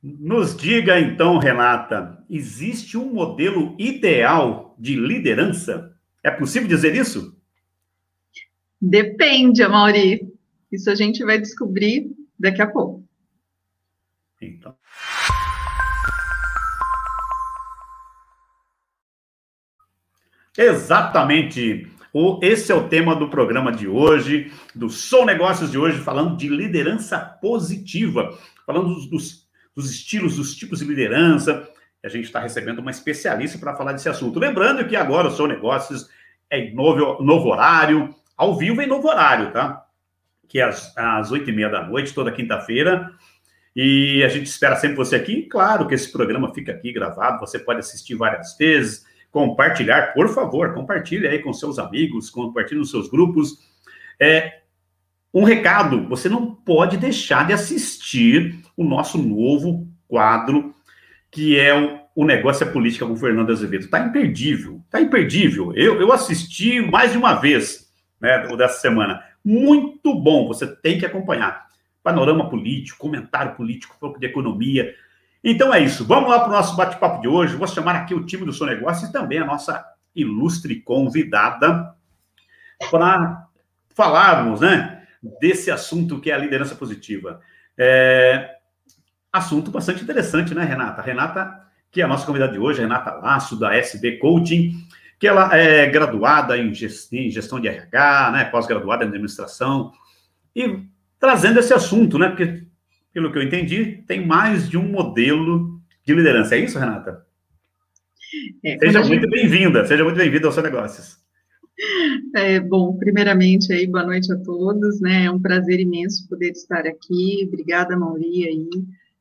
Nos diga então, Renata, existe um modelo ideal de liderança? É possível dizer isso? Depende, Amaury. Isso a gente vai descobrir daqui a pouco. Então. Exatamente. O, esse é o tema do programa de hoje, do Sou Negócios de hoje, falando de liderança positiva, falando dos, dos, dos estilos, dos tipos de liderança. A gente está recebendo uma especialista para falar desse assunto. Lembrando que agora o Sou Negócios é em novo, novo horário, ao vivo em novo horário, tá? Que é às oito e meia da noite, toda quinta-feira. E a gente espera sempre você aqui. Claro que esse programa fica aqui gravado, você pode assistir várias vezes compartilhar, por favor, compartilhe aí com seus amigos, compartilhe nos seus grupos. É, um recado: você não pode deixar de assistir o nosso novo quadro, que é o, o Negócio é Política com Fernando Azevedo. Está imperdível, está imperdível. Eu, eu assisti mais de uma vez, né, dessa semana. Muito bom, você tem que acompanhar. Panorama político, comentário político, pouco de economia, então é isso. Vamos lá para o nosso bate-papo de hoje. Vou chamar aqui o time do Seu Negócio e também a nossa ilustre convidada para falarmos né, desse assunto que é a liderança positiva. É... Assunto bastante interessante, né, Renata? Renata, que é a nossa convidada de hoje, Renata Laço, da SB Coaching, que ela é graduada em gestão de RH, né, pós-graduada em administração, e trazendo esse assunto, né, porque pelo que eu entendi, tem mais de um modelo de liderança. É isso, Renata? É, seja muito gente... bem-vinda, seja muito bem-vinda aos seus negócios. É, bom, primeiramente aí, boa noite a todos, né? É um prazer imenso poder estar aqui. Obrigada, Mauri, aí,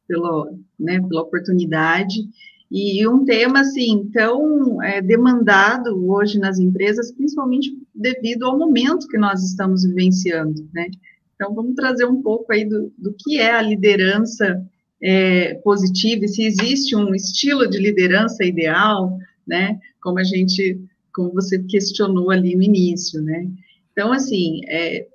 pelo, né, pela oportunidade. E um tema, assim, tão é, demandado hoje nas empresas, principalmente devido ao momento que nós estamos vivenciando, né? Então, vamos trazer um pouco aí do, do que é a liderança é, positiva e se existe um estilo de liderança ideal, né? Como a gente, como você questionou ali no início, né? Então, assim, é,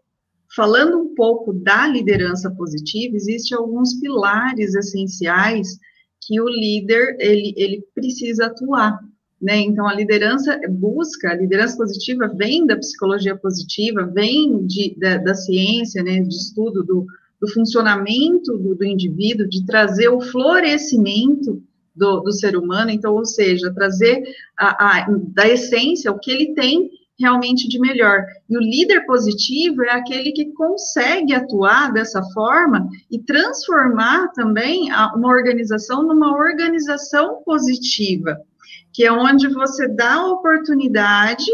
falando um pouco da liderança positiva, existem alguns pilares essenciais que o líder ele, ele precisa atuar, né? Então, a liderança busca, a liderança positiva vem da psicologia positiva, vem de, da, da ciência, né, de estudo do, do funcionamento do, do, indivíduo, de trazer o florescimento do, do ser humano, então, ou seja, trazer a, a, da essência o que ele tem realmente de melhor. E o líder positivo é aquele que consegue atuar dessa forma e transformar também a, uma organização numa organização positiva que é onde você dá a oportunidade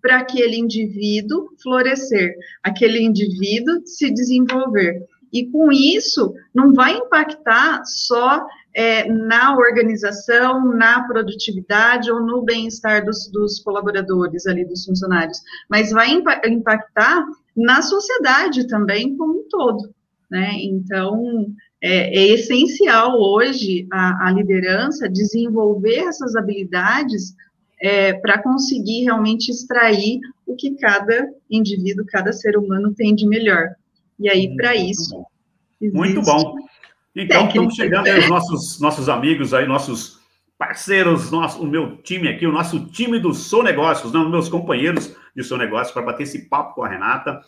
para aquele indivíduo florescer, aquele indivíduo se desenvolver. E com isso, não vai impactar só é, na organização, na produtividade ou no bem-estar dos, dos, colaboradores ali, dos funcionários, mas vai impactar na sociedade também como um todo. Né? Então, é, é essencial hoje a, a, liderança desenvolver essas habilidades é, para conseguir realmente extrair o que cada indivíduo, cada ser humano tem de melhor. E aí, para isso. Muito bom. Então, estamos chegando aí os nossos, nossos amigos aí, nossos parceiros, nosso, o meu time aqui, o nosso time do Sou Negócios, não, meus companheiros de Sou Negócios, para bater esse papo com a Renata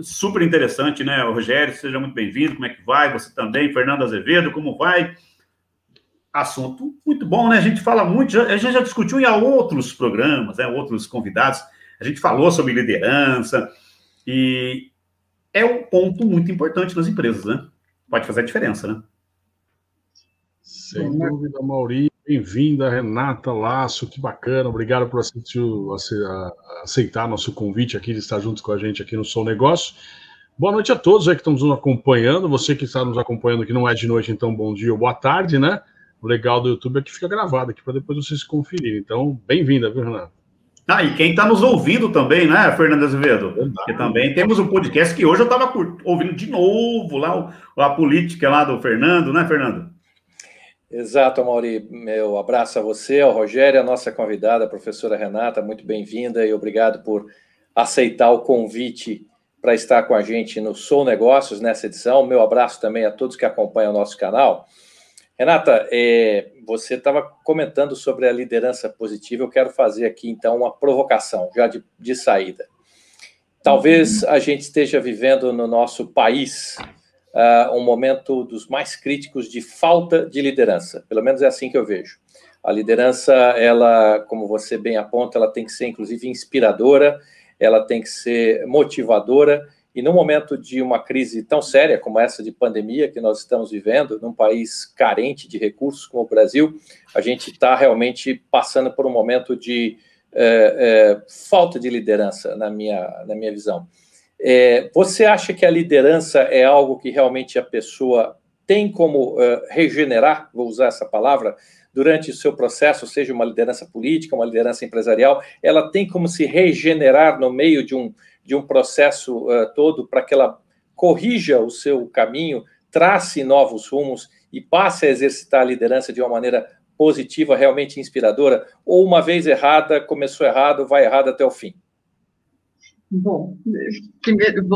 super interessante, né? Rogério, seja muito bem-vindo. Como é que vai? Você também, Fernando Azevedo, como vai? Assunto muito bom, né? A gente fala muito, a gente já discutiu em outros programas, né? Outros convidados. A gente falou sobre liderança e é um ponto muito importante nas empresas, né? Pode fazer a diferença, né? Sem dúvida, Maurício. Bem-vinda, Renata Laço, que bacana, obrigado por aceitar nosso convite aqui de estar junto com a gente aqui no Som Negócio. Boa noite a todos aí que estão nos acompanhando, você que está nos acompanhando que não é de noite, então bom dia ou boa tarde, né? O legal do YouTube é que fica gravado aqui para depois vocês conferirem. Então, bem-vinda, viu, Renata? Ah, e quem está nos ouvindo também, né, Fernando Azevedo? Porque também temos um podcast que hoje eu estava ouvindo de novo lá a política lá do Fernando, né, Fernando? Exato, Mauri. Meu abraço a você, ao Rogério, a nossa convidada, a professora Renata, muito bem-vinda e obrigado por aceitar o convite para estar com a gente no Sou Negócios nessa edição. Meu abraço também a todos que acompanham o nosso canal. Renata, é, você estava comentando sobre a liderança positiva. Eu quero fazer aqui, então, uma provocação, já de, de saída. Talvez a gente esteja vivendo no nosso país uh, um momento dos mais críticos de falta de liderança. Pelo menos é assim que eu vejo. A liderança, ela, como você bem aponta, ela tem que ser inclusive inspiradora, ela tem que ser motivadora. E no momento de uma crise tão séria como essa de pandemia que nós estamos vivendo, num país carente de recursos como o Brasil, a gente está realmente passando por um momento de é, é, falta de liderança, na minha, na minha visão. É, você acha que a liderança é algo que realmente a pessoa tem como uh, regenerar, vou usar essa palavra, durante o seu processo, seja uma liderança política, uma liderança empresarial, ela tem como se regenerar no meio de um, de um processo uh, todo para que ela corrija o seu caminho, trace novos rumos e passe a exercitar a liderança de uma maneira positiva, realmente inspiradora, ou uma vez errada, começou errado, vai errado até o fim? Bom, primeiro,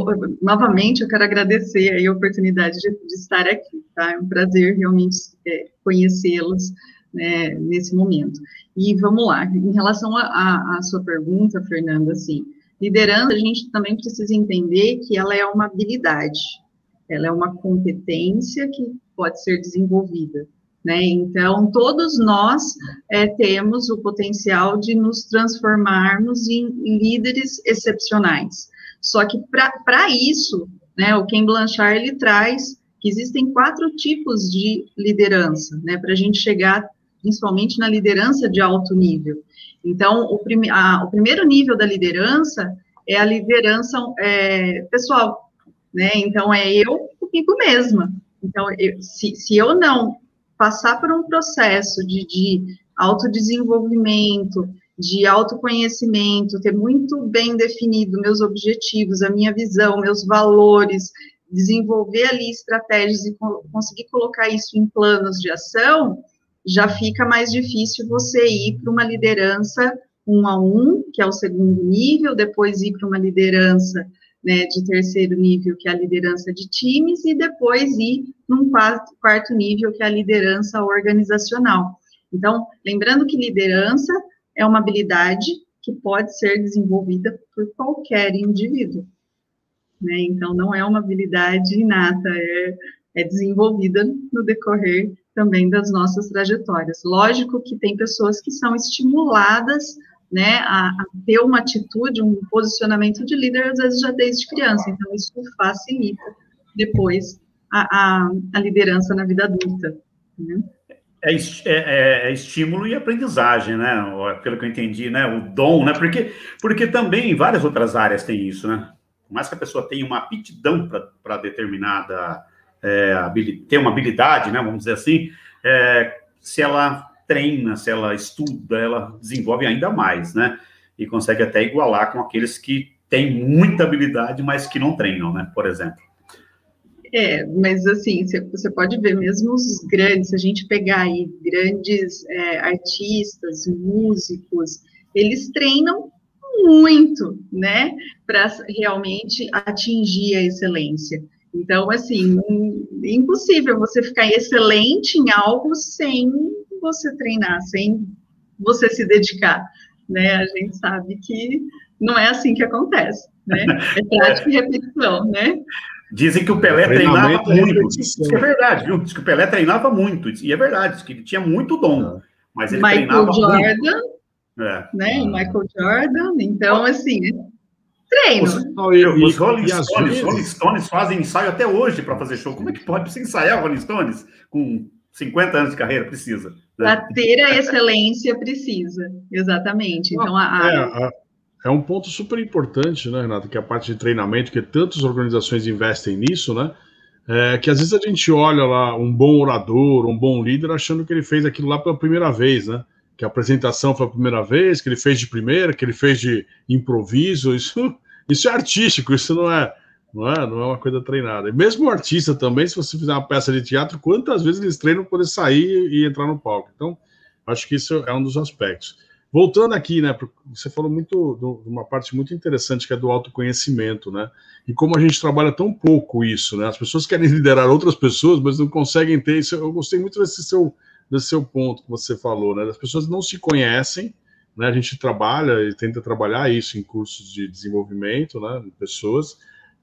novamente eu quero agradecer a oportunidade de, de, estar aqui, tá? É um prazer realmente é, conhecê-los né, nesse momento. E vamos lá, em relação à sua pergunta, Fernanda, assim, liderança, a gente também precisa entender que ela é uma habilidade, ela é uma competência que pode ser desenvolvida. Né? Então, todos nós é, temos o potencial de nos transformarmos em líderes excepcionais. Só que para isso, né, o Ken Blanchard ele traz que existem quatro tipos de liderança, né, para a gente chegar principalmente na liderança de alto nível. Então, o, a, o primeiro nível da liderança é a liderança é, pessoal, né? Então, é eu comigo mesma. Então, eu, se, se eu não passar por um processo de, de autodesenvolvimento, de autoconhecimento, ter muito bem definido meus objetivos, a minha visão, meus valores, desenvolver ali estratégias e conseguir colocar isso em planos de ação, já fica mais difícil você ir para uma liderança um a um, que é o segundo nível, depois ir para uma liderança né, de terceiro nível, que é a liderança de times, e depois ir num quarto, quarto nível, que é a liderança organizacional. Então, lembrando que liderança é uma habilidade que pode ser desenvolvida por qualquer indivíduo. Né? Então, não é uma habilidade inata, é, é desenvolvida no decorrer também das nossas trajetórias. Lógico que tem pessoas que são estimuladas né, a, a, ter uma atitude, um posicionamento de líder, às vezes já desde criança. Então, isso facilita depois a, a, a liderança na vida adulta. Né? É, é, é, estímulo e aprendizagem, né? Pelo que eu entendi, né? O dom, né? Porque, porque também várias outras áreas tem isso, né? Por mais que a pessoa tenha uma aptidão para determinada é, ter uma habilidade, né? Vamos dizer assim, é, se ela treina, se ela estuda, ela desenvolve ainda mais, né? E consegue até igualar com aqueles que têm muita habilidade, mas que não treinam, né? Por exemplo. É, mas assim, você pode ver mesmo os grandes, se a gente pegar aí grandes é, artistas, músicos, eles treinam muito, né, para realmente atingir a excelência. Então, assim, é impossível você ficar excelente em algo sem você treinar, sem você se dedicar, né? A gente sabe que não é assim que acontece, né? É prática e repetição, né? Dizem que o Pelé treinava muito. Isso é verdade, viu? Diz que o Pelé treinava muito. E é verdade, diz que ele tinha muito dom. Mas ele Michael treinava Jordan, muito. É. Né? Michael Jordan. Então, assim, treino. Os, os Rolling Stones, Rolling Stones fazem ensaio até hoje para fazer show. Como é que pode? Precisa ensaiar Rolling Stones com 50 anos de carreira? Precisa. Né? Para ter a excelência, precisa. Exatamente. Então, a, a... É, a é um ponto super importante, né, Renato, que é a parte de treinamento, que tantas organizações investem nisso, né? É, que às vezes a gente olha lá um bom orador, um bom líder, achando que ele fez aquilo lá pela primeira vez, né? Que a apresentação foi a primeira vez, que ele fez de primeira, que ele fez de improviso. Isso, isso é artístico, isso não é, não é, não é uma coisa treinada. E mesmo o artista também, se você fizer uma peça de teatro, quantas vezes eles treinam para poder sair e entrar no palco? Então, acho que isso é um dos aspectos. voltando aqui, né? Você falou muito de uma parte muito interessante que é do autoconhecimento, né? E como a gente trabalha tão pouco isso, né? As pessoas querem liderar outras pessoas, mas não conseguem ter isso. Eu gostei muito desse seu, desse seu ponto que você falou, né? As pessoas não se conhecem, né? A gente trabalha e tenta trabalhar isso em cursos de desenvolvimento, né? De pessoas,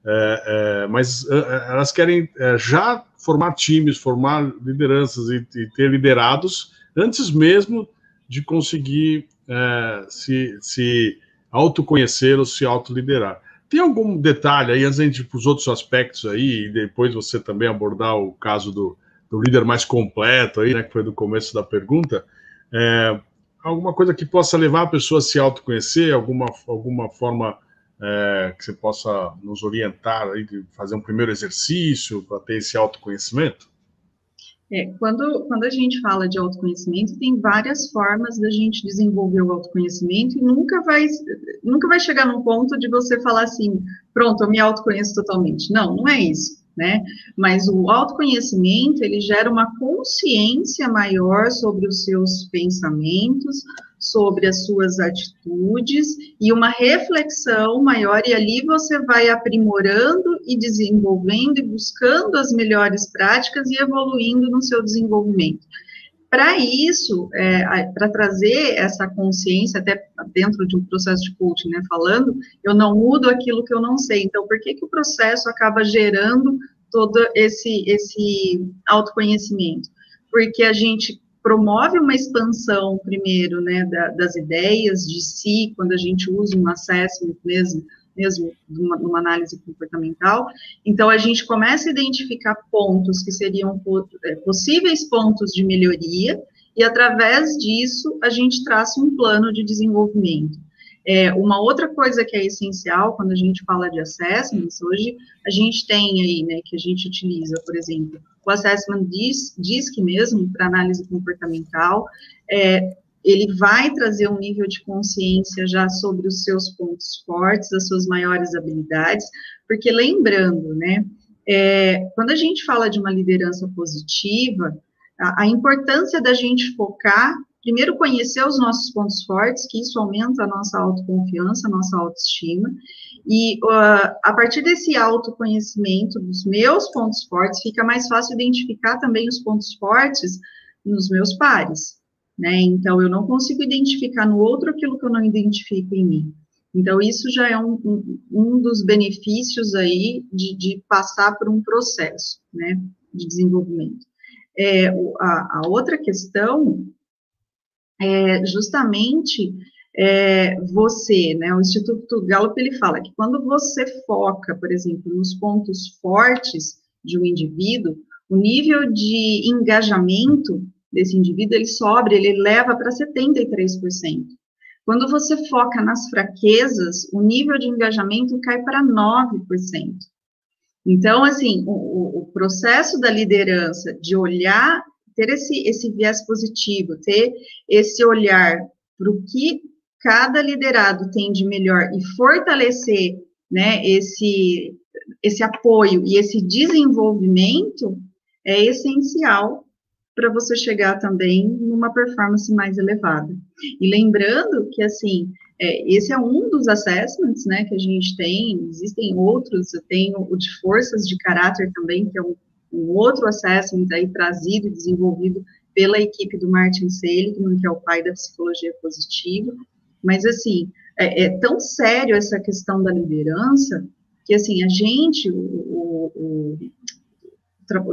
é, é, mas é, é elas querem é, já formar times, formar lideranças e, e ter liderados antes mesmo de conseguir é, se, se autoconhecer ou se autoliderar. Tem algum detalhe aí, antes de ir para os outros aspectos aí, e depois você também abordar o caso do, do líder mais completo aí, né, que foi do começo da pergunta, é, alguma coisa que possa levar a pessoa a se autoconhecer, alguma, alguma forma é, que você possa nos orientar aí, de fazer um primeiro exercício para ter esse autoconhecimento? É, quando, quando a gente fala de autoconhecimento, tem várias formas da gente desenvolver o autoconhecimento e nunca vai, nunca vai chegar num ponto de você falar assim, pronto, eu me autoconheço totalmente. Não, não é isso né? Mas o autoconhecimento, ele gera uma consciência maior sobre os seus pensamentos, sobre as suas atitudes e uma reflexão maior, e ali você vai aprimorando e desenvolvendo e buscando as melhores práticas e evoluindo no seu desenvolvimento. Para isso, é, para trazer essa consciência, até dentro de um processo de coaching, né, falando, eu não mudo aquilo que eu não sei. Então, por que, que o processo acaba gerando todo esse, esse autoconhecimento? Porque a gente promove uma expansão, primeiro, né, da, das ideias de si, quando a gente usa um assessment mesmo, mesmo numa, numa, análise comportamental. Então, a gente começa a identificar pontos que seriam é, possíveis pontos de melhoria, e através disso, a gente traça um plano de desenvolvimento. É, uma outra coisa que é essencial quando a gente fala de assessments, hoje a gente tem aí, né, que a gente utiliza, por exemplo, o assessment DISC mesmo, para análise comportamental, é, ele vai trazer um nível de consciência já sobre os seus pontos fortes, as suas maiores habilidades, porque lembrando, né, é, quando a gente fala de uma liderança positiva, a, a, importância da gente focar, primeiro conhecer os nossos pontos fortes, que isso aumenta a nossa autoconfiança, a nossa autoestima, e uh, a partir desse autoconhecimento dos meus pontos fortes, fica mais fácil identificar também os pontos fortes nos meus pares né? Então, eu não consigo identificar no outro aquilo que eu não identifico em mim. Então, isso já é um, um, dos benefícios aí de, de, passar por um processo, né, de desenvolvimento. É, a, a outra questão é justamente é, você, né, o Instituto Gallup, ele fala que quando você foca, por exemplo, nos pontos fortes de um indivíduo, o nível de engajamento desse indivíduo, ele sobra, ele leva para 73%. Quando você foca nas fraquezas, o nível de engajamento cai para 9%. Então, assim, o, o processo da liderança de olhar, ter esse, esse viés positivo, ter esse olhar para o que cada liderado tem de melhor e fortalecer né, esse, esse apoio e esse desenvolvimento é essencial para você chegar também numa performance mais elevada. E lembrando que, assim, é, esse é um dos assessments, né, que a gente tem, existem outros, eu tenho o de forças de caráter também, que é um, um outro assessment aí trazido e desenvolvido pela equipe do Martin Seligman, que é o pai da psicologia positiva, mas, assim, é, é tão sério essa questão da liderança, que, assim, a gente, o, o,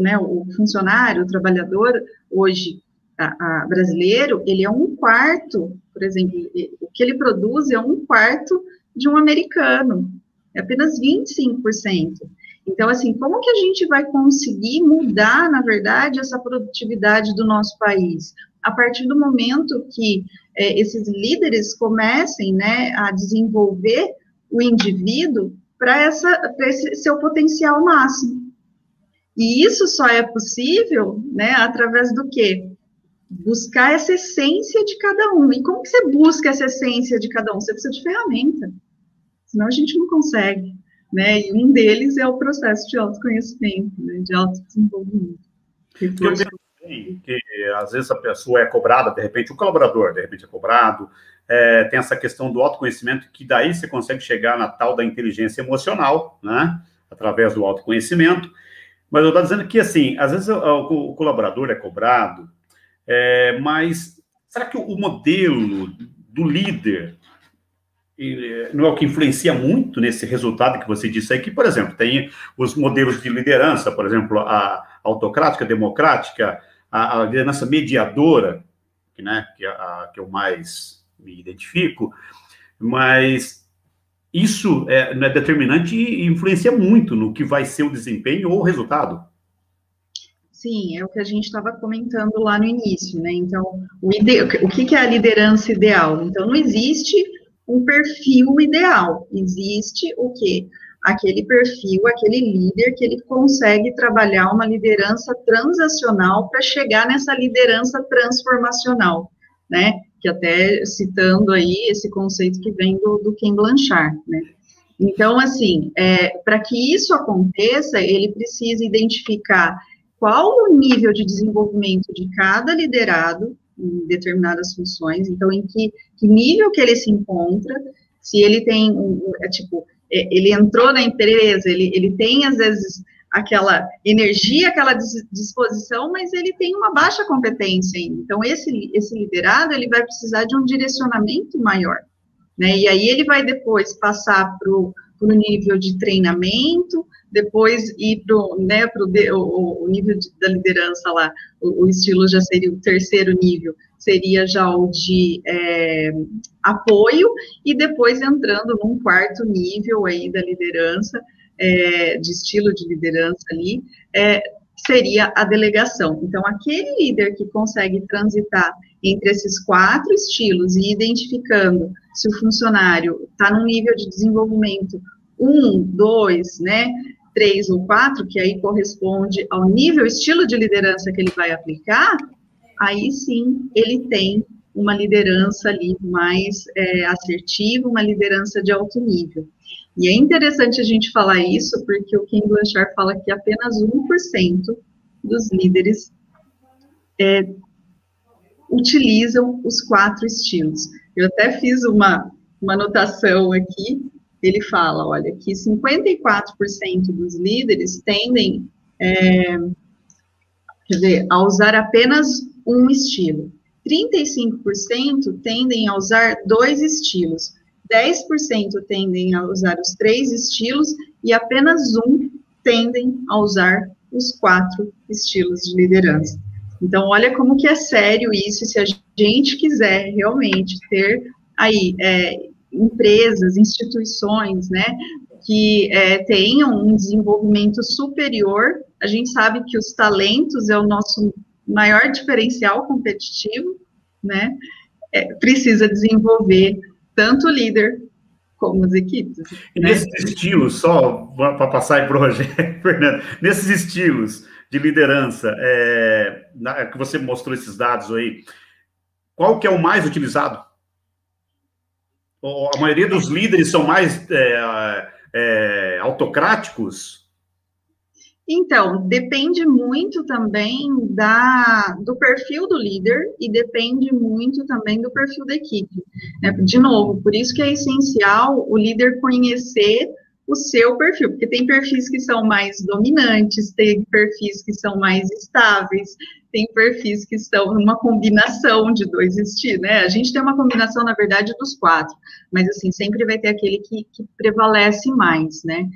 né, o funcionário, o trabalhador hoje a, a, brasileiro, ele é um quarto, por exemplo, o que ele produz é um quarto de um americano, é apenas 25%. Então, assim, como que a gente vai conseguir mudar, na verdade, essa produtividade do nosso país? A partir do momento que é, esses líderes comecem, né, a desenvolver o indivíduo para esse seu potencial máximo. E isso só é possível, né, através do quê? Buscar essa essência de cada um. E como que você busca essa essência de cada um? Você precisa de ferramenta. Senão a gente não consegue, né? E um deles é o processo de autoconhecimento, né, de autodesenvolvimento. Que, às vezes a pessoa é cobrada, de repente o colaborador, de repente é cobrado, é, tem essa questão do autoconhecimento, que daí você consegue chegar na tal da inteligência emocional, né? Através do autoconhecimento. Mas eu estou dizendo que, assim, às vezes o, colaborador é cobrado, é, mas será que o modelo do líder não é o que influencia muito nesse resultado que você disse aí, que, por exemplo, tem os modelos de liderança, por exemplo, a autocrática, a democrática, a, a liderança mediadora, que, né, que, é a, que eu mais me identifico, mas isso é, é determinante e influencia muito no que vai ser o desempenho ou o resultado. Sim, é o que a gente estava comentando lá no início, né? Então, o, ide... o que é a liderança ideal? Então, não existe um perfil ideal, existe o quê? Aquele perfil, aquele líder que ele consegue trabalhar uma liderança transacional para chegar nessa liderança transformacional, né? Que até citando aí esse conceito que vem do, do Ken Blanchard, né? Então, assim, é, para que isso aconteça, ele precisa identificar qual o nível de desenvolvimento de cada liderado em determinadas funções, então em que, que nível que ele se encontra, se ele tem, um, é, tipo, é, ele entrou na empresa, ele, ele tem, às vezes, aquela energia, aquela disposição, mas ele tem uma baixa competência ainda. Então, esse, esse liderado, ele vai precisar de um direcionamento maior, né? E aí ele vai depois passar para o nível de treinamento, depois ir para né, pro o, o, nível de, da liderança lá, o, o, estilo já seria o terceiro nível, seria já o de é, apoio, e depois entrando num quarto nível aí da liderança, é, de estilo de liderança ali, é, seria a delegação. Então, aquele líder que consegue transitar entre esses quatro estilos e identificando se o funcionário está num nível de desenvolvimento um, dois, né, três ou quatro, que aí corresponde ao nível, estilo de liderança que ele vai aplicar, aí sim ele tem uma liderança ali mais é, assertiva, uma liderança de alto nível. E é interessante a gente falar isso, porque o King Blanchard fala que apenas 1% dos líderes é, utilizam os quatro estilos. Eu até fiz uma, uma anotação aqui, ele fala, olha, que 54% dos líderes tendem é, dizer, a usar apenas um estilo. 35% tendem a usar dois estilos. 10% tendem a usar os três estilos e apenas um tendem a usar os quatro estilos de liderança. Então, olha como que é sério isso, se a gente quiser realmente ter aí é, empresas, instituições, né, que é, tenham um desenvolvimento superior. A gente sabe que os talentos é o nosso maior diferencial competitivo, né? É, precisa desenvolver tanto o líder como as equipes. Né? nesses estilos, só para passar para o Rogério, Fernando, nesses estilos de liderança, é, na, que você mostrou esses dados aí, qual que é o mais utilizado? a maioria dos líderes são mais é, é, autocráticos? Então, depende muito também da, do perfil do líder e depende muito também do perfil da equipe. Né? De novo, por isso que é essencial o líder conhecer o seu perfil, porque tem perfis que são mais dominantes, tem perfis que são mais estáveis, tem perfis que estão numa combinação de dois estilos, né? A gente tem uma combinação, na verdade, dos quatro, mas assim, sempre vai ter aquele que, que prevalece mais, né?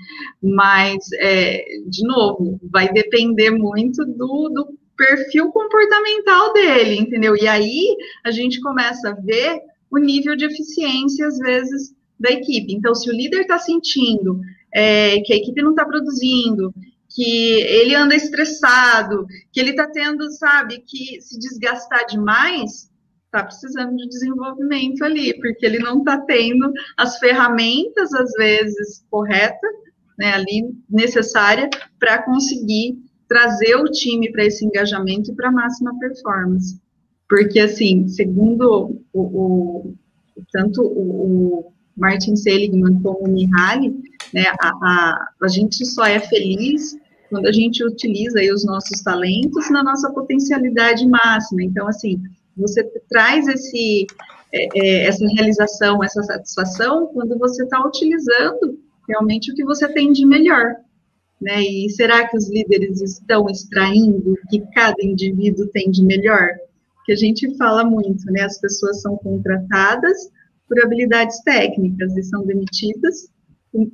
Mas, é, de novo, vai depender muito do, do perfil comportamental dele, entendeu? E aí a gente começa a ver o nível de eficiência, às vezes, da equipe. Então, se o líder está sentindo é, que a equipe não está produzindo, que ele anda estressado, que ele está tendo, sabe, que se desgastar demais, está precisando de desenvolvimento ali, porque ele não está tendo as ferramentas, às vezes, corretas, né, ali, necessária para conseguir trazer o time para esse engajamento e para máxima performance. Porque, assim, segundo o, o tanto o, o Martin Seligman como o Mihaly, né, a, a, a gente só é feliz quando a gente utiliza os nossos talentos na nossa potencialidade máxima. Então, assim, Você traz esse, é, é, essa realização, essa satisfação quando você está utilizando realmente o que você tem de melhor. Né? E será que os líderes estão extraindo o que cada indivíduo tem de melhor? Que a gente fala muito, né? As pessoas são contratadas por habilidades técnicas e são demitidas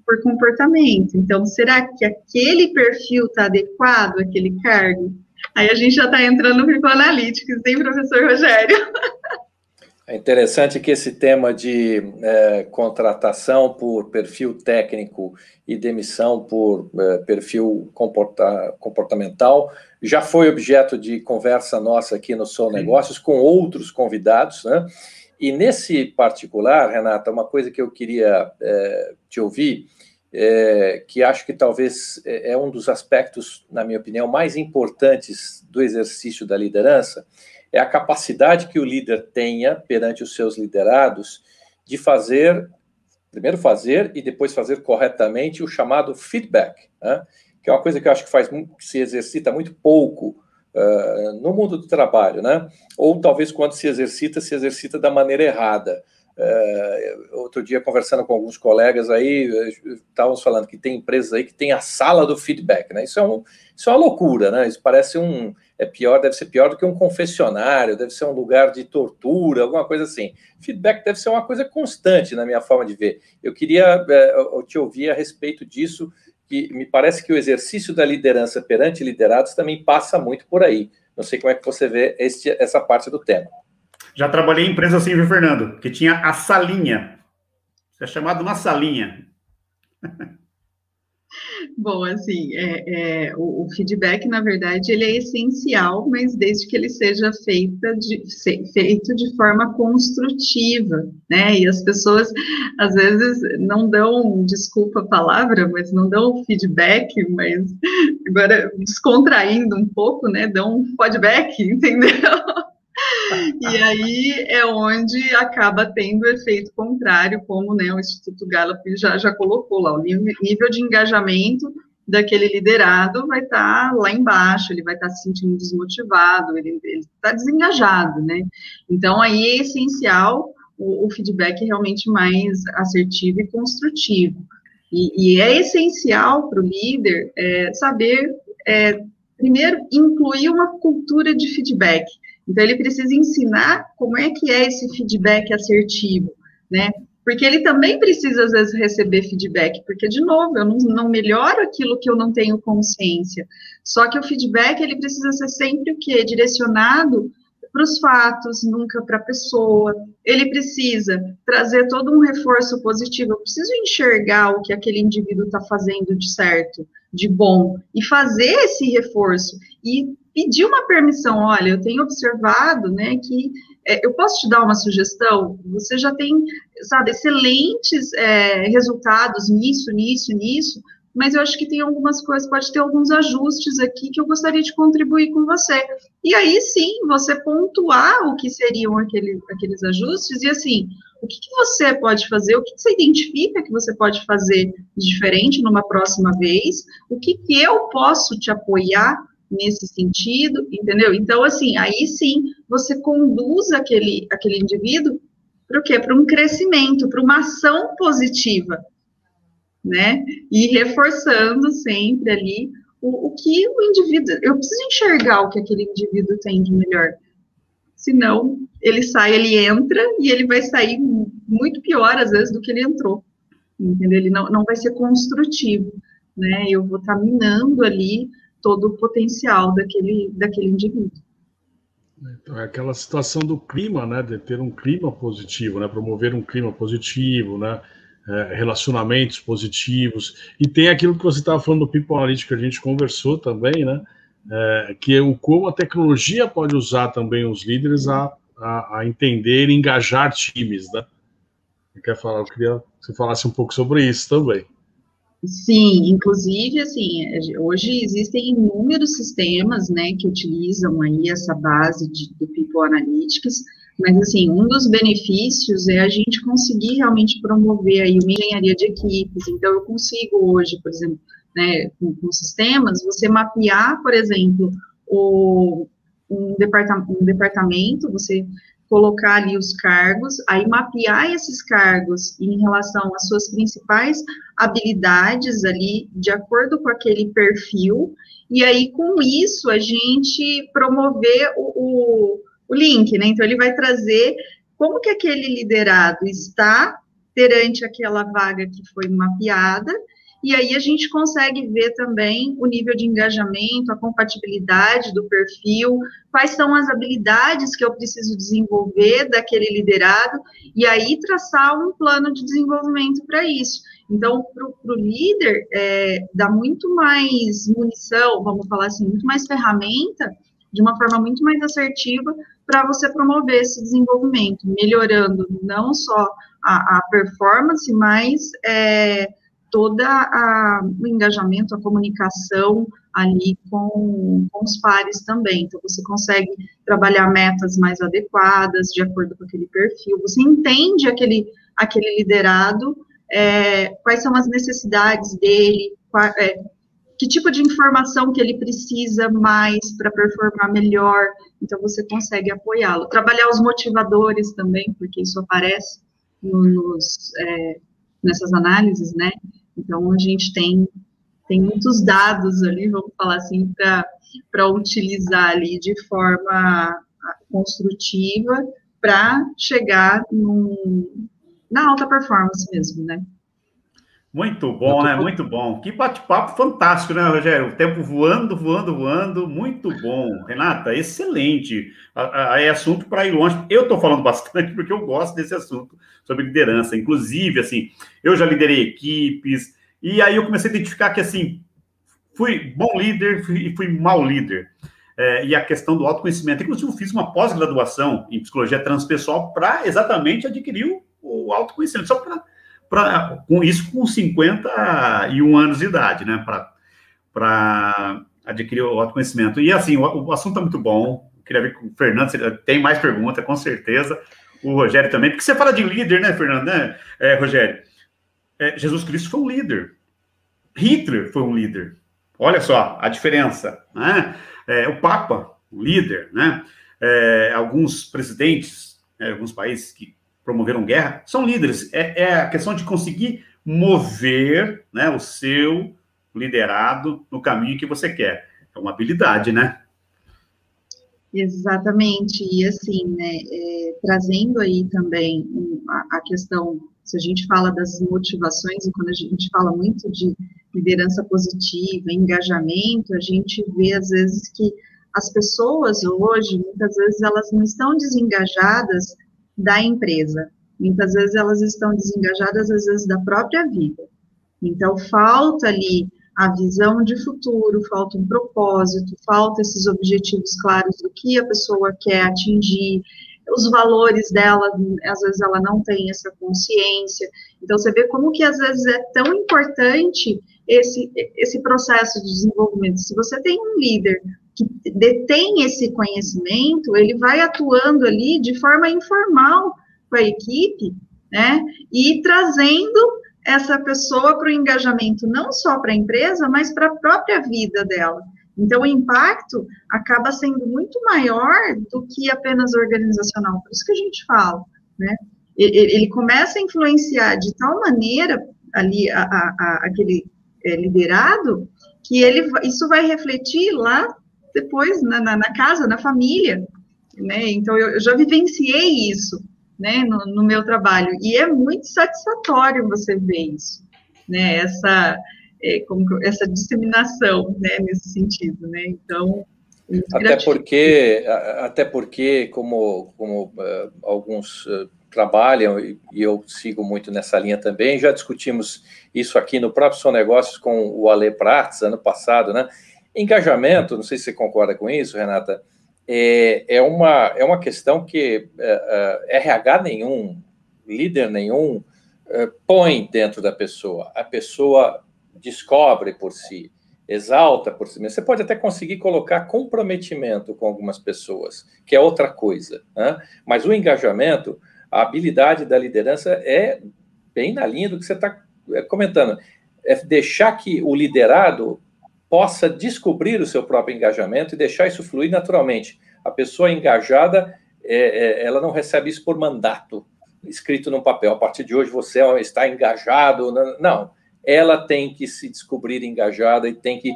por comportamento. Então, será que aquele perfil está adequado àquele cargo? Aí a gente já está entrando no Analytics, hein, professor Rogério? É interessante que esse tema de é, contratação por perfil técnico e demissão por é, perfil comporta comportamental já foi objeto de conversa nossa aqui no Sou Negócios com outros convidados, né? E nesse particular, Renata, uma coisa que eu queria é, te ouvir, é, que acho que talvez é, é um dos aspectos, na minha opinião, mais importantes do exercício da liderança, é a capacidade que o líder tenha perante os seus liderados de fazer, primeiro fazer e depois fazer corretamente o chamado feedback, né? que é uma coisa que eu acho que faz que se exercita muito pouco uh, no mundo do trabalho, né? Ou talvez quando se exercita, se exercita da maneira errada. Uh, outro dia, conversando com alguns colegas aí, estávamos falando que tem empresas aí que tem a sala do feedback, né? Isso é, um, isso é uma loucura, né? Isso parece um. É pior, deve ser pior do que um confessionário, deve ser um lugar de tortura, alguma coisa assim. Feedback deve ser uma coisa constante na minha forma de ver. Eu queria uh, te ouvir a respeito disso, que me parece que o exercício da liderança perante liderados também passa muito por aí. Não sei como é que você vê este, essa parte do tema. Já trabalhei em empresa assim, viu, Fernando? Que tinha a salinha. Isso é chamado uma salinha. Bom, assim, é, é, o, o, feedback, na verdade, ele é essencial, mas desde que ele seja feita de, se, feito de forma construtiva, né? E as pessoas, às vezes, não dão, desculpa a palavra, mas não dão feedback, mas agora, descontraindo um pouco, né? Dão um feedback, entendeu? E aí é onde acaba tendo efeito contrário, como né, o Instituto Gallup já, já colocou lá, o nível de engajamento daquele liderado vai estar tá lá embaixo, ele vai estar tá se sentindo desmotivado, ele está desengajado, né? Então, aí é essencial o, o, feedback realmente mais assertivo e construtivo. E, e é essencial para o líder é, saber, é, primeiro, incluir uma cultura de feedback. Então, ele precisa ensinar como é que é esse feedback assertivo, né? Porque ele também precisa, às vezes, receber feedback, porque, de novo, eu não, não melhoro aquilo que eu não tenho consciência. Só que o feedback, ele precisa ser sempre o quê? Direcionado para os fatos, nunca para a pessoa. Ele precisa trazer todo um reforço positivo. Eu preciso enxergar o que aquele indivíduo está fazendo de certo, de bom, e fazer esse reforço. E pedir uma permissão, olha, eu tenho observado, né, que é, eu posso te dar uma sugestão? Você já tem, sabe, excelentes é, resultados nisso, nisso, nisso, mas eu acho que tem algumas coisas, pode ter alguns ajustes aqui que eu gostaria de contribuir com você. E aí sim, você pontuar o que seriam aquele, aqueles ajustes e assim, o que, que você pode fazer, o que, que, você identifica que você pode fazer diferente numa próxima vez, o que, que eu posso te apoiar nesse sentido, entendeu? Então, assim, aí sim, você conduz aquele, aquele indivíduo para o quê? Para um crescimento, para uma ação positiva, né? E reforçando sempre ali o, o que o indivíduo, eu preciso enxergar o que aquele indivíduo tem de melhor. Senão, ele sai, ele entra e ele vai sair muito pior, às vezes, do que ele entrou. Entendeu? Ele não, não vai ser construtivo, né? Eu vou estar tá minando ali todo o potencial daquele, daquele indivíduo. Então, é aquela situação do clima, né, de ter um clima positivo, né, promover um clima positivo, né, é, relacionamentos positivos, e tem aquilo que você estava falando do People Analytics, que a gente conversou também, né, é, que é o como a tecnologia pode usar também os líderes a, a, a entender e engajar times, né. Eu, quer falar, eu queria que você falasse um pouco sobre isso também. Sim, inclusive, assim, hoje existem inúmeros sistemas, né, que utilizam aí essa base de, do People Analytics, mas, assim, um dos benefícios é a gente conseguir realmente promover aí uma engenharia de equipes, então eu consigo hoje, por exemplo, né, com, com sistemas, você mapear, por exemplo, o, um, departamento, um departamento, você colocar ali os cargos, aí mapear esses cargos em relação às suas principais habilidades ali, de acordo com aquele perfil, e aí com isso a gente promover o, o, o link, né? Então ele vai trazer como que aquele liderado está perante aquela vaga que foi mapeada, e aí a gente consegue ver também o nível de engajamento, a compatibilidade do perfil, quais são as habilidades que eu preciso desenvolver daquele liderado, e aí traçar um plano de desenvolvimento para isso. Então, para o líder, é, dá muito mais munição, vamos falar assim, muito mais ferramenta, de uma forma muito mais assertiva, para você promover esse desenvolvimento, melhorando não só a, a performance, mas é, toda o engajamento, a comunicação ali com, com os pares também. Então, você consegue trabalhar metas mais adequadas, de acordo com aquele perfil, você entende aquele, aquele liderado, é, quais são as necessidades dele, qual, é, que tipo de informação que ele precisa mais para performar melhor, então você consegue apoiá-lo. Trabalhar os motivadores também, porque isso aparece nos, é, nessas análises, né? Então, a gente tem, tem muitos dados ali, vamos falar assim, para utilizar ali de forma construtiva para chegar num, na alta performance mesmo, né? Muito bom, né? Muito bom. Que bate-papo fantástico, né, Rogério? O tempo voando, voando, voando. Muito bom. Renata, excelente. É assunto para ir longe. Eu estou falando bastante porque eu gosto desse assunto sobre liderança. Inclusive, assim, eu já liderei equipes e aí eu comecei a identificar que, assim, fui bom líder e fui mau líder. É, e a questão do autoconhecimento. Inclusive, eu fiz uma pós-graduação em psicologia transpessoal para exatamente adquirir o, o autoconhecimento, só para pra, com isso com 51 anos de idade, né? Para adquirir o autoconhecimento. E assim, o, o assunto é muito bom. Queria ver com o Fernando, tem mais perguntas, com certeza. O Rogério também, porque você fala de líder, né, Fernando, né, é, Rogério? É, Jesus Cristo foi um líder. Hitler foi um líder. Olha só a diferença, né? É, o Papa, um líder, né? É, alguns presidentes, né, alguns países que promoveram guerra, são líderes. É, é a questão de conseguir mover né, o seu liderado no caminho que você quer. É uma habilidade, né? Exatamente. E assim, né, é, trazendo aí também a, a, questão, se a gente fala das motivações, e quando a gente fala muito de liderança positiva, engajamento, a gente vê às vezes que as pessoas hoje, muitas vezes, elas não estão desengajadas da empresa. Muitas vezes elas estão desengajadas, às vezes, da própria vida. Então, falta ali a visão de futuro, falta um propósito, falta esses objetivos claros do que a pessoa quer atingir, os valores dela, às vezes ela não tem essa consciência. Então, você vê como que às vezes é tão importante esse, esse processo de desenvolvimento. Se você tem um líder que detém esse conhecimento, ele vai atuando ali de forma informal com a equipe, né? E trazendo essa pessoa para o engajamento, não só para a empresa, mas para a própria vida dela. Então, o impacto acaba sendo muito maior do que apenas organizacional. Por isso que a gente fala, né? Ele começa a influenciar de tal maneira ali a, a, a aquele é, liderado que ele, isso vai refletir lá depois na, na, na casa, na família, né? Então eu, eu já vivenciei isso, né, no, no, meu trabalho e é muito satisfatório você ver isso, né? Essa é, como, essa disseminação, né, nesse sentido, né? Então até porque até porque como como uh, alguns uh, trabalham e eu sigo muito nessa linha também já discutimos isso aqui no próprio São Negócios com o Ale Prats ano passado, né? Engajamento, não sei se você concorda com isso, Renata, é, é, uma, é uma questão que é, é, RH nenhum, líder nenhum, é, põe dentro da pessoa. A pessoa descobre por si, exalta por si mesmo. Você pode até conseguir colocar comprometimento com algumas pessoas, que é outra coisa. Né? Mas o engajamento, a habilidade da liderança é bem na linha do que você está é, comentando. É deixar que o liderado possa descobrir o seu próprio engajamento e deixar isso fluir naturalmente. A pessoa engajada, é, é, ela não recebe isso por mandato, escrito num papel. A partir de hoje você está engajado. Não, ela tem que se descobrir engajada e tem que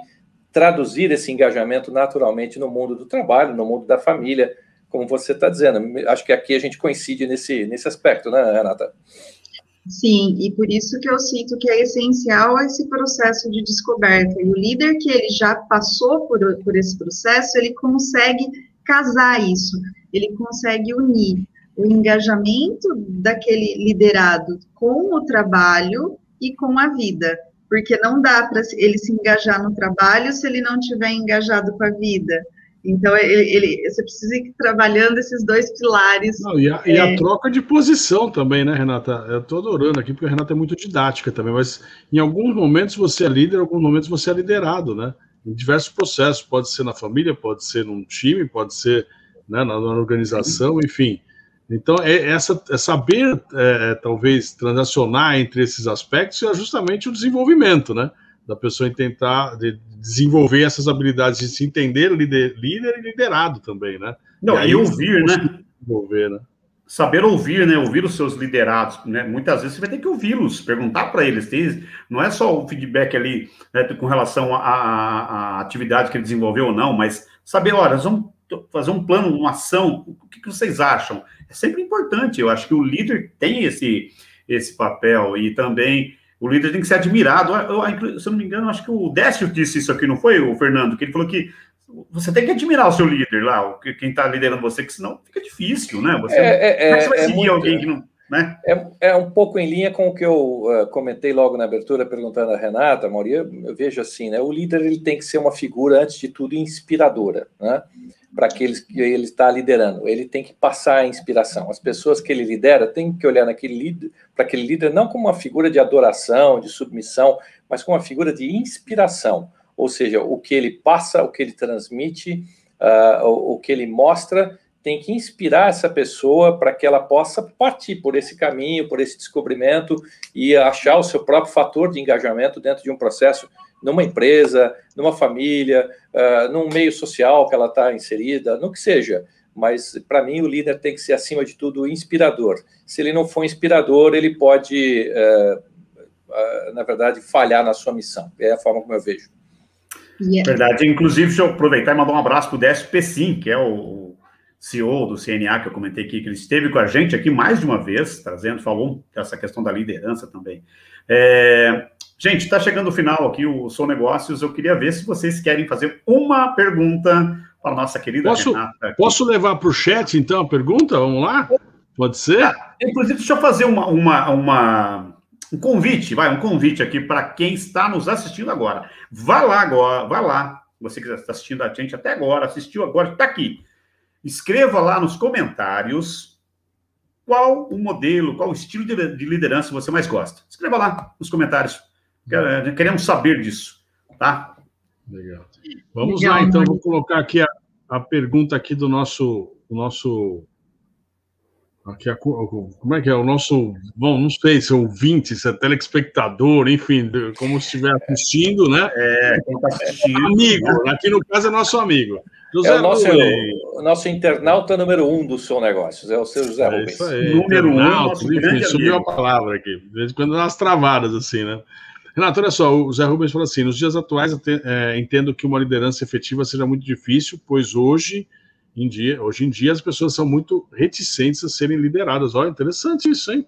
traduzir esse engajamento naturalmente no mundo do trabalho, no mundo da família, como você está dizendo. Acho que aqui a gente coincide nesse, nesse aspecto, né, Renata? Sim, e por isso que eu sinto que é essencial esse processo de descoberta. E o líder que ele já passou por, por esse processo, ele consegue casar isso, ele consegue unir o engajamento daquele liderado com o trabalho e com a vida, porque não dá para ele se engajar no trabalho se ele não tiver engajado com a vida. Então, ele, ele, você precisa ir trabalhando esses dois pilares. Não, e, a, é... e, a, troca de posição também, né, Renata? Eu estou adorando aqui, porque a Renata é muito didática também, mas em alguns momentos você é líder, em alguns momentos você é liderado, né? Em diversos processos, pode ser na família, pode ser num time, pode ser né, na, na organização, enfim. Então, é, essa, é saber, é, é, talvez, transacionar entre esses aspectos é justamente o desenvolvimento, né? Da pessoa tentar de desenvolver essas habilidades de se entender líder, líder e liderado também, né? Não, e, e ouvir, né? Desenvolver, né? Saber ouvir, né? Ouvir os seus liderados, né? Muitas vezes você vai ter que ouvi-los, perguntar para eles. Tem, não é só o feedback ali né, com relação à atividade que ele desenvolveu ou não, mas saber, olha, nós vamos fazer um plano, uma ação, o que, que vocês acham? é sempre importante. Eu acho que o líder tem esse, esse papel e também o líder tem que ser admirado. Eu, eu, se eu não me engano, acho que o Décio disse isso aqui, não foi, o Fernando? Que ele falou que você tem que admirar o seu líder lá, quem está liderando você, que senão fica difícil, né? Você, é, é, você vai é seguir muito, alguém que não. Né? É, é um pouco em linha com o que eu uh, comentei logo na abertura, perguntando a Renata, Maria, eu vejo assim, né? O líder ele tem que ser uma figura, antes de tudo, inspiradora, né? Para aqueles que ele está liderando. Ele tem que passar a inspiração. As pessoas que ele lidera têm que olhar naquele para aquele líder não como uma figura de adoração, de submissão, mas como uma figura de inspiração. Ou seja, o que ele passa, o que ele transmite, uh, o, o que ele mostra, tem que inspirar essa pessoa para que ela possa partir por esse caminho, por esse descobrimento e achar o seu próprio fator de engajamento dentro de um processo numa empresa, numa família, uh, num meio social que ela está inserida, no que seja. Mas, para mim, o líder tem que ser, acima de tudo, inspirador. Se ele não for inspirador, ele pode, uh, uh, na verdade, falhar na sua missão. É a forma como eu vejo. Yeah. Verdade. Inclusive, deixa eu aproveitar e mandar um abraço para o Décio Pessim, que é o CEO do CNA, que eu comentei aqui, que ele esteve com a gente aqui mais de uma vez, trazendo, falou dessa questão da liderança também. É, Gente, está chegando o final aqui, o Sou Negócios. Eu queria ver se vocês querem fazer uma pergunta para a nossa querida posso, Renata. Posso levar para o chat, então, a pergunta? Vamos lá? Pode ser? Ah, inclusive, deixa eu fazer uma, uma, uma, um convite, vai, um convite aqui para quem está nos assistindo agora. Vá lá agora, vá lá. Você que está assistindo a gente até agora, assistiu agora, está aqui. Escreva lá nos comentários qual o modelo, qual o estilo de liderança você mais gosta. Escreva lá nos comentários. Queremos saber disso, tá? Legal. Vamos Legal, lá, então, vou colocar aqui a, a pergunta aqui do nosso, do nosso Aqui a, como é que é? O nosso, bom, não sei se é ouvinte, se é telespectador, enfim, como estiver assistindo, né? É, quem está assistindo. Amigo, aqui no caso é nosso amigo. José é o nosso, o nosso internauta número um do seu negócios, é o seu José é Rubens. Isso aí, número um, nosso enfim, subiu a palavra aqui. De vez em quando umas travadas, assim, né? Renato, olha só, o Zé Rubens falou assim: nos dias atuais, é, entendo que uma liderança efetiva seja muito difícil, pois hoje em dia, hoje em dia as pessoas são muito reticentes a serem lideradas. Olha, interessante isso, hein?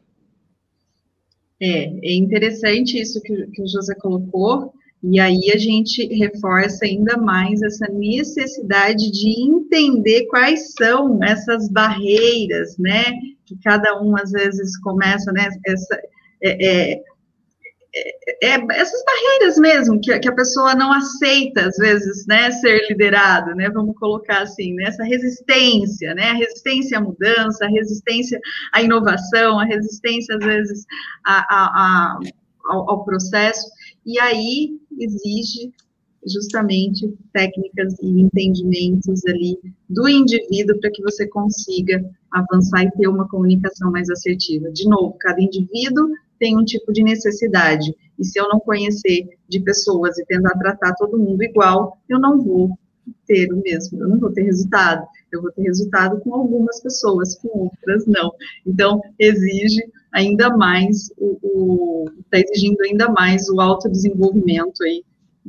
É, é interessante isso que, que o José colocou, e aí a gente reforça ainda mais essa necessidade de entender quais são essas barreiras, né? Que cada um às vezes começa, né? Essa, é, é, é, é, essas barreiras mesmo, que, que, a pessoa não aceita, às vezes, né, ser liderado, né, vamos colocar assim, né, essa resistência, né, a resistência à mudança, a resistência à inovação, a resistência, às vezes, a, a, a, ao, ao processo, e aí exige justamente técnicas e entendimentos ali do indivíduo para que você consiga avançar e ter uma comunicação mais assertiva. De novo, cada indivíduo tem um tipo de necessidade. E se eu não conhecer de pessoas e tentar tratar todo mundo igual, eu não vou inteiro mesmo, eu não vou ter resultado. Eu vou ter resultado com algumas pessoas, com outras não. Então, exige ainda mais, está exigindo ainda mais o autodesenvolvimento aí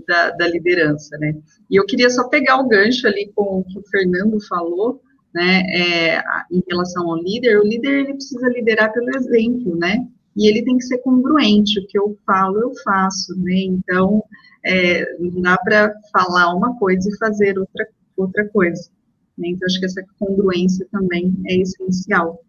da, da, liderança, né? E eu queria só pegar o gancho ali com o que o Fernando falou, né, é, em relação ao líder, o líder ele precisa liderar pelo exemplo, né? E ele tem que ser congruente, o que eu falo, eu faço, né? Então, é, não dá para falar uma coisa e fazer outra, outra coisa. Né? Então, acho que essa congruência também é essencial.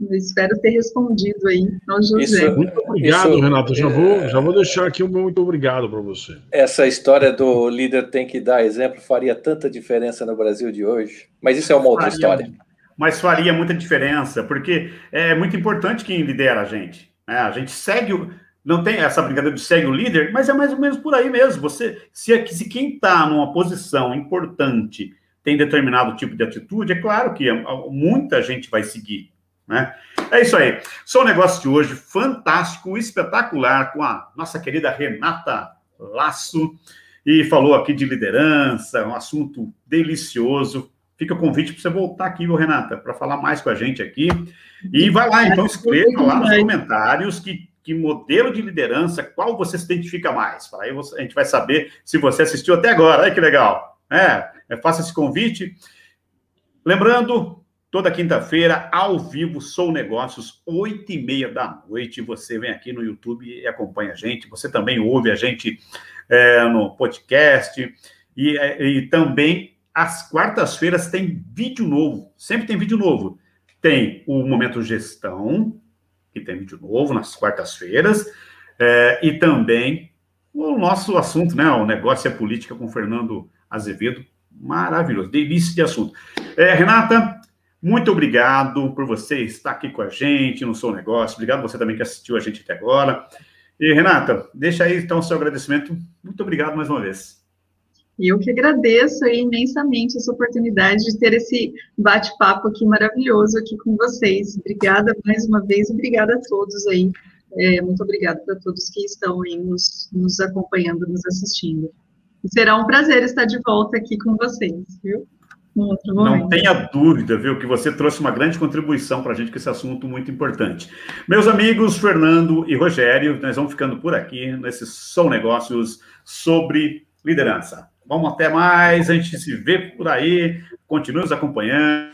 Eu espero ter respondido aí ao José. Isso, muito obrigado, isso, Renato. Já, é... vou, já vou deixar aqui um muito obrigado para você. Essa história do líder tem que dar exemplo faria tanta diferença no Brasil de hoje. Mas isso é uma outra faria, história. Mas faria muita diferença, porque é muito importante quem lidera a gente. Né? A gente segue o. Não tem essa brincadeira de segue o líder, mas é mais ou menos por aí mesmo. Você, se, se quem está numa posição importante tem determinado tipo de atitude, é claro que muita gente vai seguir. Né? É isso aí. Só o negócio de hoje, fantástico, espetacular, com a nossa querida Renata Laço, e falou aqui de liderança, um assunto delicioso. Fica o convite para você voltar aqui, viu, Renata, para falar mais com a gente aqui. E vai lá, então, escreva lá nos comentários que, que modelo de liderança, qual você se identifica mais. Aí a gente vai saber se você assistiu até agora. Olha que legal. É, é faça esse convite. Lembrando, toda quinta-feira, ao vivo, Sou Negócios, oito e meia da noite. Você vem aqui no YouTube e acompanha a gente. Você também ouve a gente é, no podcast. E, é, e também, às quartas-feiras, tem vídeo novo. Sempre tem vídeo novo. Tem o Momento Gestão, que tem vídeo novo nas quartas-feiras. É, e também o nosso assunto, né? O negócio é política com Fernando Azevedo. Maravilhoso, delícia de assunto. É, Renata, muito obrigado por você estar aqui com a gente no Sou Negócio. Obrigado você também que assistiu a gente até agora. E, Renata, deixa aí então o seu agradecimento. Muito obrigado mais uma vez. Eu que agradeço imensamente essa oportunidade de ter esse bate-papo aqui maravilhoso aqui com vocês. Obrigada mais uma vez, obrigada a todos aí. É, muito obrigada para todos que estão aí nos, nos acompanhando, nos assistindo. E será um prazer estar de volta aqui com vocês, viu? Não tenha dúvida, viu, que você trouxe uma grande contribuição para a gente com esse assunto muito importante. Meus amigos Fernando e Rogério, nós vamos ficando por aqui nesse São Negócios sobre liderança. Vamos até mais, a gente se vê por aí, continue nos acompanhando.